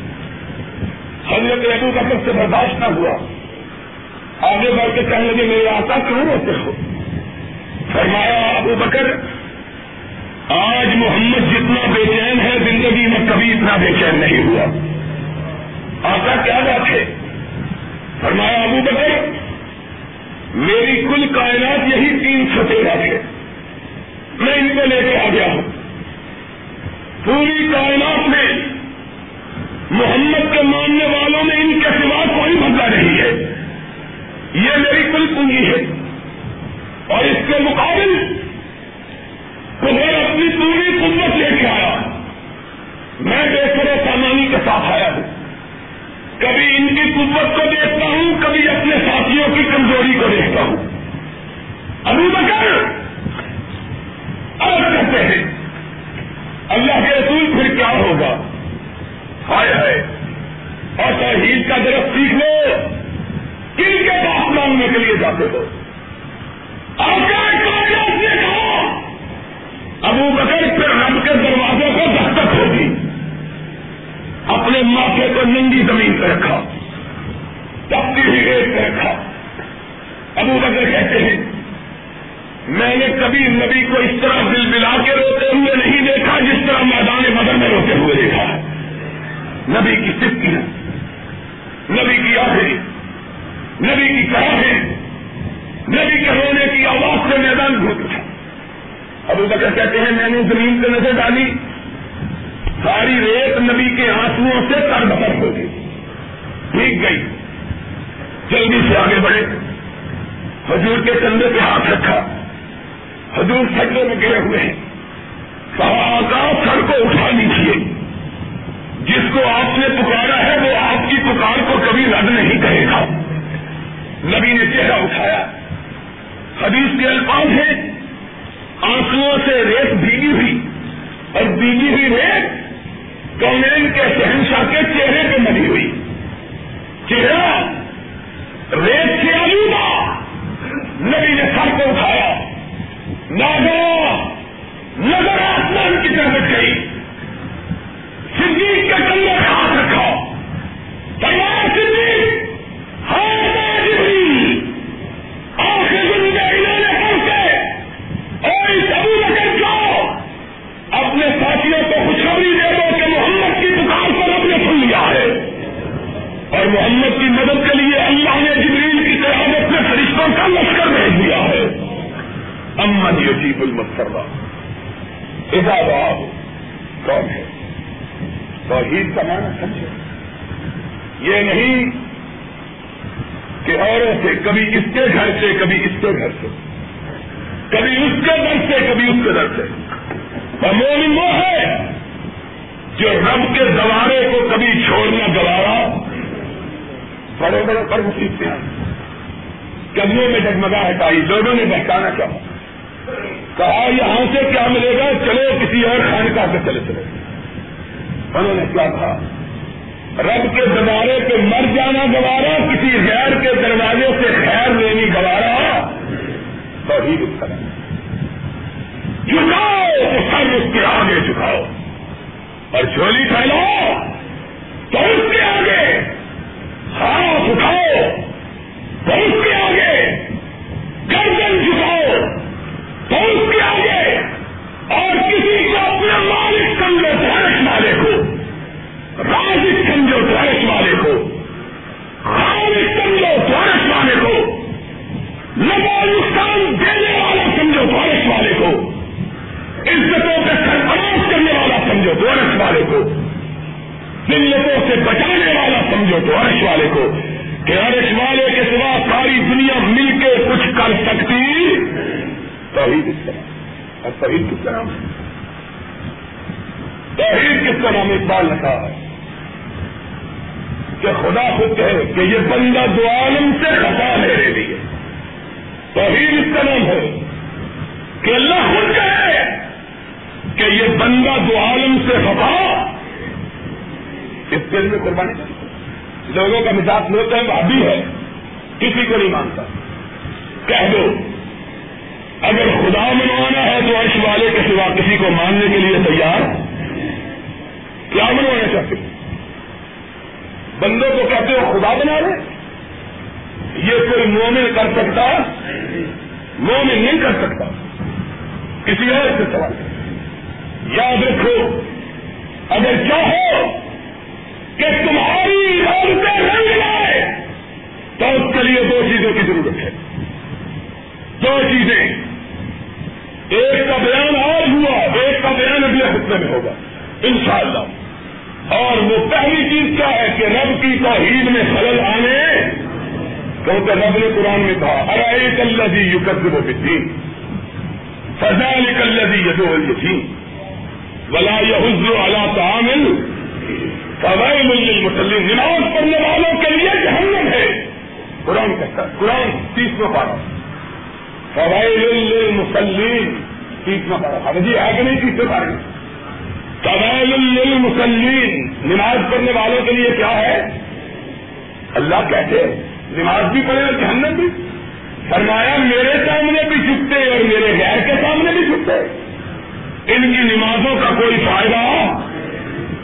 A: حضرت ابو بکر سے برداشت نہ ہوا۔ آگے بڑھ کے کہنے لگے، میرے آقا کیوں روتے ہو؟ فرمایا، ابو بکر، آج محمد جتنا بے چین ہے، زندگی میں کبھی اتنا بے چین نہیں ہوا۔ آقا، کیا بات ہے؟ فرمایا، ابو بکر، میری کل کائنات یہی تین سو تیرہ ہے۔ میں ان کو لے کے آ گیا ہوں۔ پوری کائنات میں محمد کے ماننے والوں میں ان کے سوا کوئی بدلا نہیں ہے۔ یہ میری کل پونجی ہے۔ اور اس کے مقابل تمہیں اپنی پوری قوت لے کے آیا۔ میں بے و سامانی کے ساتھ آیا ہوں۔ کبھی ان کی قوت کو دیکھتا ہوں، کبھی اپنے ساتھیوں کی کمزوری کو دیکھتا ہوں۔ ابھی بکر الگ کہتے ہیں، اللہ کے رسول پھر کیا ہوگا؟ ہائے ہے اور توحید کا درخت سیکھ لو۔ کن کے پاس مانگنے کے لیے جاتے ہو۔ اور کہا؟ ابو بکر پھر رب کے دروازوں کو دستک ہوگی اپنے ماتھے کو ننگی زمین پہ رکھا۔ تپتی ہوئی ریت پہ رکھا۔ ابو بکر کہتے ہیں، میں نے کبھی نبی کو اس طرح دل ملا کے روتے ہوئے نہیں دیکھا جس طرح میدان مدر میں روتے ہوئے دیکھا۔ ہے نبی کی سفتی نبی کی آخری نبی کی کراہیں، نبی کے رونے کی آواز سے میدان گھوم اٹھا ابو بکر کہتے ہیں، میں نے زمین پہ نظر ڈالی، ساری ریت نبی کے آنسو سے تر بتر ہو گئی ٹھیک گئی۔ جلدی سے آگے بڑھے۔ حضور کے کندھے پہ ہاتھ رکھا۔ حضور سجدے میں گرے ہوئے ہیں۔ کہا سر کو اٹھا لیجیے جس کو آپ نے پکارا ہے، وہ آپ کی پکار کو کبھی رد نہیں کرے گا۔ نبی نے چہرہ اٹھایا۔ حدیث کے الفاظ ہیں۔ آنسو سے ریت بھیگی ہوئی۔ اور بھیگی ہوئی ریت کونین کے شہنشاہ کے چہرے پہ بنی ہوئی۔ چہرہ ریت سے آلودہ۔ نبی نے سر کو اٹھایا۔ ناگا کدموں میں جگمگا ہٹائی لوگوں نے بہتانا چاہا کہا، یہاں سے کیا ملے گا؟ چلو، کسی اور خانقاہ سے چلے چلے۔ انہوں نے کیا کہا؟ رب کے دوارے پہ مر جانا گوارا، کسی غیر کے دروازے سے خیر لینی گوارا۔ تو ہی طرح۔ جھکاؤ سر اس کے آگے جھکاؤ۔ اور چولی پھیلاؤ، تو اس کے آگے۔ ہاتھ اٹھاؤ، تو اس کے ذلتوں سے بچانے والا سمجھو تو عرش والے کو کہ عرش والے کے سوا ساری دنیا مل کے کچھ کر سکتی؟ توحید اس طرح۔ اور توحید کس طرح؟ توحید کس طرح میں اقبال نے کہا ہے کہ خدا خود کہے کہ یہ بندہ دو عالم سے خطا میرے لیے۔ توحید اس کا نام ہے کہ اللہ خود کہے کہ یہ بندہ دو عالم سے خطا اس دل میں قربانی لوگوں کا مزاج ہوتا ہے بھابی ہے، کسی کو نہیں مانتا۔ کہہ دو، اگر خدا منوانا ہے تو عرش والے کے سوا کسی کو ماننے کے لیے تیار کیا منوانا چاہتے بندوں کو کہتے ہو خدا بنا لے۔ یہ کوئی مومن کر سکتا، مومن نہیں کر سکتا۔ کسی اور سے سوال۔ یاد رکھو، اگر چاہو کہ تمہاری عورتیں رنگ لائے تو اس کے لیے دو چیزوں کی ضرورت ہے۔ دو چیزیں۔ ایک کا بیان آج ہوا، ایک کا بیان اگلے خطے میں ہوگا، انشاءاللہ۔ اور وہ پہلی چیز کیا ہے کہ رب کی توحید میں خلل آنے، کیونکہ رب نے قرآن میں کہا ارے کلزی یو قدر و بدین فضال کلزی یدو یتیم ولا یحز علی تعامل فوائل للمسلم نماز پڑھنے والوں کے لیے جہنم ہے۔ قرآن کہتا ہے، قرآن تیسواں پارا فوائل للمسلم تیسواں پارا جی ہے کہ نہیں تیسرے پارے فوائل للمسلم نماز پڑھنے والوں کے لیے کیا ہے؟ اللہ کہتے ہیں، نماز بھی پڑھے اور جہنم بھی۔ فرمایا، میرے سامنے بھی جھکتے اور میرے غیر کے سامنے بھی جھکتے ان کی نمازوں کا کوئی فائدہ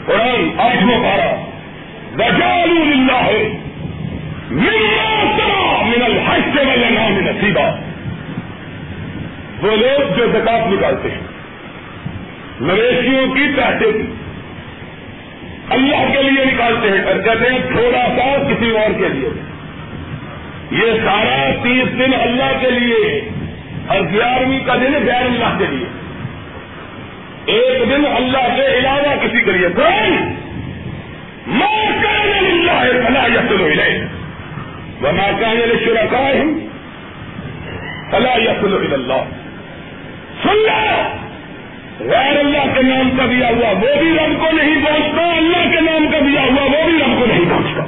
A: قرآن آٹھواں پارا بجال اللہ ہے من الحج سے والا نام نصیبہ وہ لوگ جو زکات نکالتے ہیں، مویشیوں کی پیسے کی اللہ کے لیے نکالتے ہیں، اور کہتے ہیں تھوڑا سا کسی اور کے لیے۔ یہ سارا تیس دن اللہ کے لیے اور گیارہویں کا دن غیر اللہ کے لیے۔ ایک دن اللہ کے علاوہ کسی کے لیے کون ماں اللہ ہے فلا یسل وہ ماں کہنے شرکا ہے فلا یسل اللہ سن لو غیر اللہ کے نام کا دیا ہوا وہ بھی رب کو نہیں پہنچتا اللہ کے نام کا دیا ہوا وہ بھی رب کو نہیں پہنچتا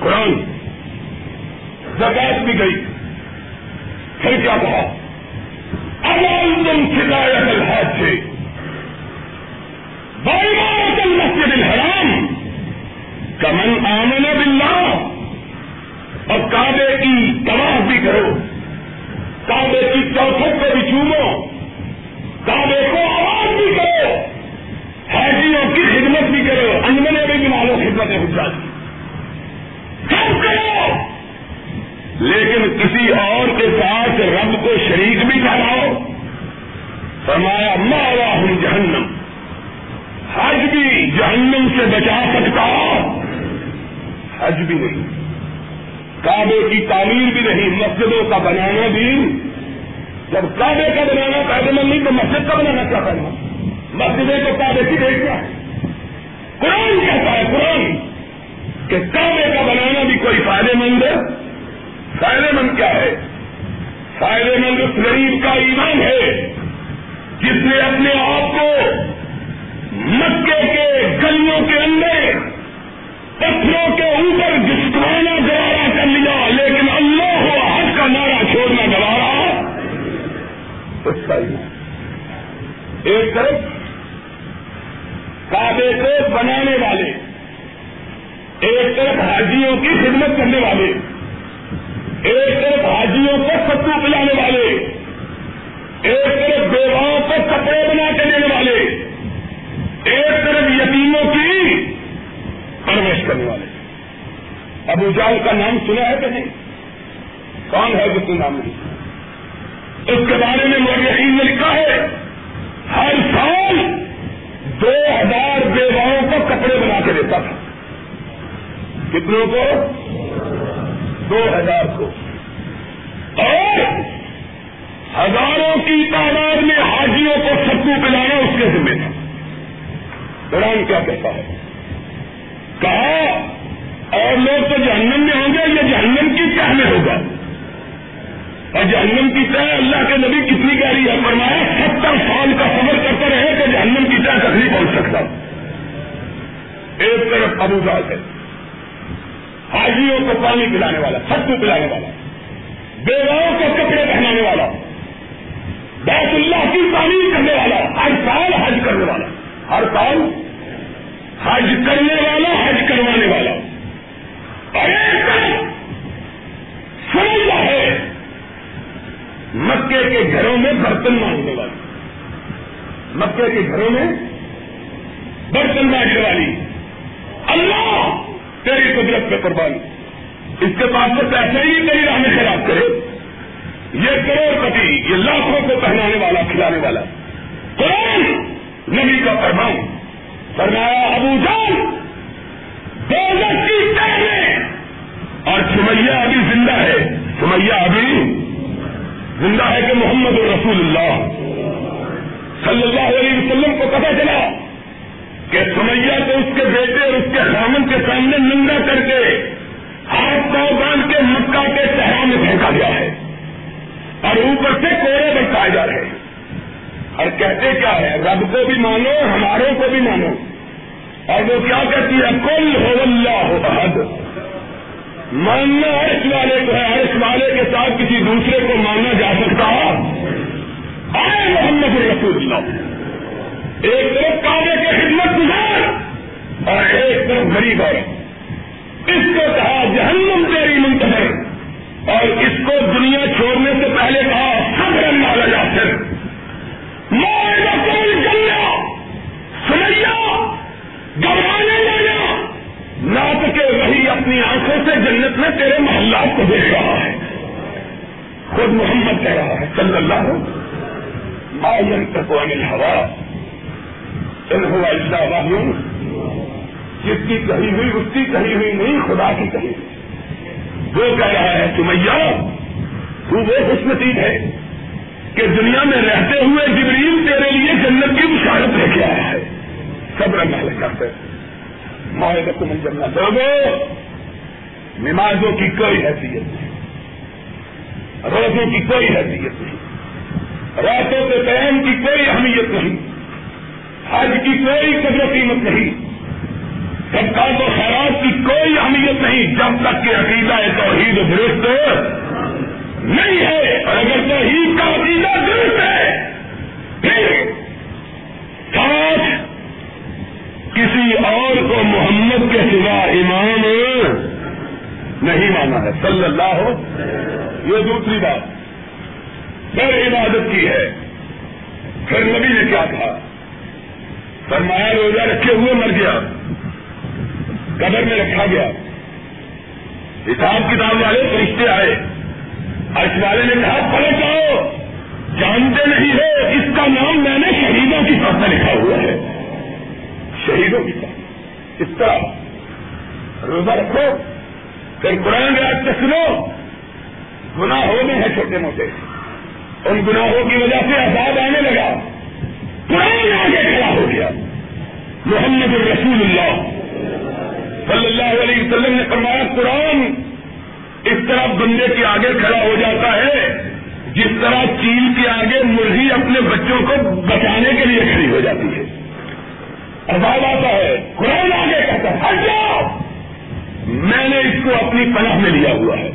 A: قرآن زکات بھی گئی۔ پھر کیا کہا؟ اب تم شکایت الحاظ سے مسجد الحرام، کمن آمن باللہ، اور کعبے کی تباہ بھی کرو۔ کعبے کی چوتھوں کو بھی چومو۔ کعبے کو آواز بھی کرو۔ حاجیوں کی خدمت بھی کرو۔ انجمنے میں بھی مالو خدمت حجرات کی سب کرو۔ لیکن کسی اور کے ساتھ رب کو شریک بھی کراؤ فرمایا مارا ہوں جہنم۔ حج بھی جہنم سے بچا سکتا۔ حج بھی نہیں۔ کعبے کی تعمیر بھی نہیں، مسجدوں کا بنانا بھی۔ جب کعبے کا بنانا فائدے مند نہیں تو مسجد کا بنانا کیا کرنا؟ مسجدیں تو کعبے کی دیکھنا ہے قرآن کہتا ہے، قرآن، کہ کعبے کا بنانا بھی کوئی فائدے مند ہے؟ فائدے مند کیا ہے؟ فائدے مند اس غریب کا ایمان ہے، جس نے اپنے آپ کو مکے کے گلیوں کے اندر، پتھروں کے اوپر جسکانا گوارا کر لیا، لیکن اللہ ہو حج کا نعرہ چھوڑنا گوارا۔ ایک طرف کعبے کو بنانے والے، ایک طرف حاجیوں کی خدمت کرنے والے، ایک طرف حاجیوں کو ستو پلانے والے، ایک طرف بیواؤں کو کپڑے بنا کے دینے والے۔ ایک طرف یتیموں کی پرورش کرنے والے۔ ابو جال کا نام سنا ہے کہ نہیں؟ کون ہے جس نام نہیں؟ اس کے بارے میں یقین نے لکھا ہے، ہر سال دو ہزار بیواؤں کو کپڑے بنا کے دیتا تھا۔ کتنوں کو؟ دو ہزار کو۔ اور ہزاروں کی تعداد میں حاجیوں کو ستو پلانا اس کے ذمہ تھا۔ قرآن کیا کہتا ہے؟ کہا، اور لوگ تو جہنم میں ہوں گے، یہ جہنم کی کیا میں ہوگا۔ اور جہنم کی طرح اللہ کے نبی کتنی گہری ہے فرمایا ستر سال کا سفر کرتے رہے کہ جہنم کی طرح تک نہیں پہنچ سکتا۔ ایک طرف ابو ذات ہے، حاجیوں کو پانی پلانے والا ستو پلانے والا، بیواؤں کو کپڑے پہنانے والا، بیت اللہ کی تعمیر کرنے والا، ہر سال حج کرنے والا۔ ہر سال حج کرنے والا، حج کروانے والا۔ اور ایک ہے۔ مکے کے گھروں میں برتن مانگنے والی۔ مکے کے گھروں میں برتن مانگنے والی۔ اللہ، تیری قدرت پہ قربانی۔ اس کے پاس تو پیسے ہی کئی راہ میں خراب کرے۔ یہ کروڑ پتی یہ لاکھوں کو پہنانے والا، کھلانے والا۔ قرآن، نبی کا فرمان۔ فرمایا، ابو جان دو کی پہلے اور سمیا ابھی زندہ ہے۔ سمیا ابھی زندہ ہے کہ محمد رسول اللہ۔ صلی اللہ علیہ وسلم کو پتا چلا کہ سمیا کو اس کے بیٹے اور اس کے خامن کے سامنے ننگا کر کے ہاتھ پاؤ باندھ کے مکہ کے صحرا میں پھینکا گیا ہے اور اوپر سے کوڑے برتائے جا رہے ہیں۔ اور کہتے کیا ہے؟ رب کو بھی مانو، ہماروں کو بھی مانو۔ اور وہ کیا کہتی ہے؟ کل ہو اللہ ہو حد ماننا عرش والے کو ہے عرش والے کے ساتھ کسی دوسرے کو ماننا جا سکتا آئے محمد رسول اللہ۔ ایک طرف کعبے کے خدمت گزار اور ایک طرف غریب ہے۔ اس کو کہا، جہنم تیری منتظر۔ اور اس کو دنیا چھوڑنے سے پہلے کہا سب رنگ مالا جا سنیا گوانے والا۔ ناپ کے وہی اپنی آنکھوں سے جنت میں تیرے محلات کو دیکھ رہا ہے۔ خود محمد کہہ رہا ہے، صلی اللہ ماین تکوان ہوا ان ہوا اللہ جس کی کہی ہوئی، اس کی کہی ہوئی نہیں، خدا کی کہی ہوئی۔ وہ کہہ رہا ہے سمیا تو وہ خوش نصیب ہے۔ کہ دنیا میں رہتے ہوئے جبریل تیرے لیے جنت کی بشارت لے کے آیا ہے۔ سب رنگ لے کرتے معاہدہ کو مل جمنا لوگوں نمازوں کی کوئی حیثیت نہیں۔ روزوں کی کوئی حیثیت نہیں۔ راتوں کے قیام کی کوئی اہمیت نہیں۔ حج کی کوئی قدر قیمت نہیں۔ سب کا تو خیرات کی کوئی اہمیت نہیں۔ جب تک کہ عقیدہ توحید درست نہیں ہے۔ اگر توحید کا عقیدہ درست ہے پھر ساتھ کسی اور کو محمد کے سوا امام نہیں مانا ہے۔ صلی اللہ ہو۔ یہ دوسری بات۔ پھر عبادت کی ہے۔ پھر نبی نے کیا کہا؟ فرمایا روزہ رکھے ہوئے مر گیا۔ قبر میں رکھا گیا۔ حساب کتاب والے فرشتے آئے۔ اس والے نے کہا پڑے جاؤ جانتے نہیں ہو، اس کا نام میں نے شہیدوں کی طرف لکھا ہوا ہے۔ شہیدوں کی طرف۔ اس طرح روزہ رکھو، پھر قرآن راج سے سنو۔ گنا ہونے ہیں چھوٹے موٹے۔ ان گناہوں کی وجہ سے آزاد آنے لگا۔ قرآن آگے کھڑا ہو گیا۔ محمد الرسول اللہ صلی اللہ علیہ وسلم نے فرمایا، قرآن اس طرح بندے کے آگے کھڑا ہو جاتا ہے، جس طرح چیل کے آگے مرغی اپنے بچوں کو بچانے کے لیے کھڑی ہو جاتی ہے۔ اباب آتا ہے، قرآن آگے کہتا ہے جاؤ! میں نے اس کو اپنی پناہ میں لیا ہوا ہے۔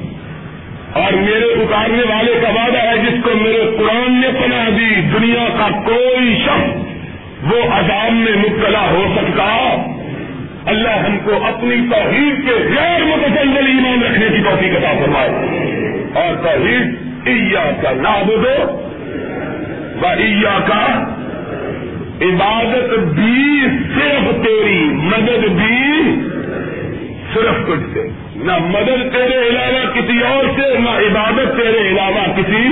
A: اور میرے اتارنے والے کا وعدہ ہے، جس کو میرے قرآن نے پناہ دی، دنیا کا کوئی شخص وہ عذاب میں مبتلا ہو سکتا۔ اللہ ہم کو اپنی توحید کے غیر متجل ایمان رکھنے کی توفیق عطا فرمائے۔ اور توحید ایا کا ناب دو کا عبادت، بھی صرف تیری مدد، بھی صرف کچھ سے۔ نہ مدد تیرے علاوہ کسی اور سے، نہ عبادت تیرے علاوہ کسی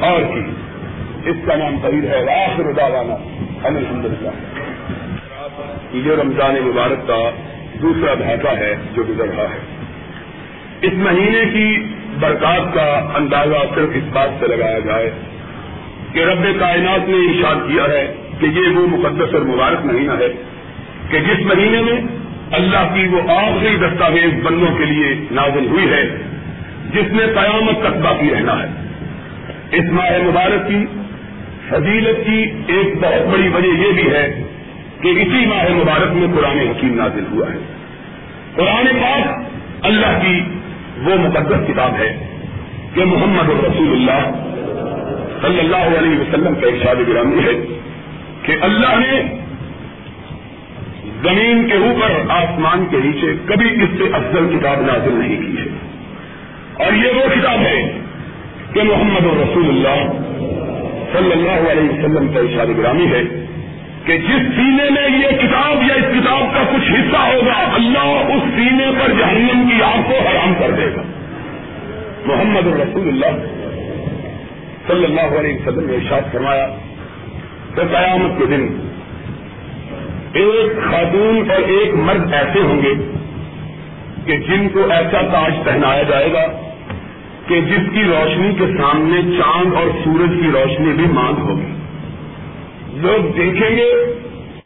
A: اور کی۔ اس کا نام طویل ہے۔ آخر داوانا الحمد للہ یہ رمضان مبارک کا دوسرا دھاگا ہے جو گزر رہا ہے۔ اس مہینے کی برکات کا اندازہ صرف اس بات سے لگایا جائے کہ رب کائنات نے ارشاد کیا ہے کہ یہ وہ مقدس اور مبارک مہینہ ہے کہ جس مہینے میں اللہ کی وہ آخری دستاویز بندوں کے لیے نازل ہوئی ہے، جس میں قیامت تک باقی رہنا ہے۔ اس ماہ مبارک کی فضیلت کی ایک بہت بڑی وجہ یہ بھی ہے کہ اسی ماہ مبارک میں قرآن حکیم نازل ہوا ہے۔ قرآن پاک اللہ کی وہ مقدس کتاب ہے کہ محمد رسول اللہ صلی اللہ علیہ وسلم کا ارشاد گرامی ہے کہ اللہ نے زمین کے اوپر آسمان کے نیچے کبھی اس سے افضل کتاب نازل نہیں کی ہے۔ اور یہ وہ کتاب ہے کہ محمد رسول اللہ صلی اللہ علیہ وسلم کا ارشاد گرامی ہے۔ کہ جس سینے میں یہ کتاب یا اس کتاب کا کچھ حصہ ہوگا، اللہ اس سینے پر جہنم کی آگ کو حرام کر دے گا۔ محمد الرسول اللہ صلی اللہ علیہ وسلم نے ارشاد فرمایا، کہ قیامت کے دن ایک خاتون اور ایک مرد ایسے ہوں گے کہ جن کو ایسا تاج پہنایا جائے گا کہ جس کی روشنی کے سامنے چاند اور سورج کی روشنی بھی مانگ ہوگی۔ لوگ دیکھیں گے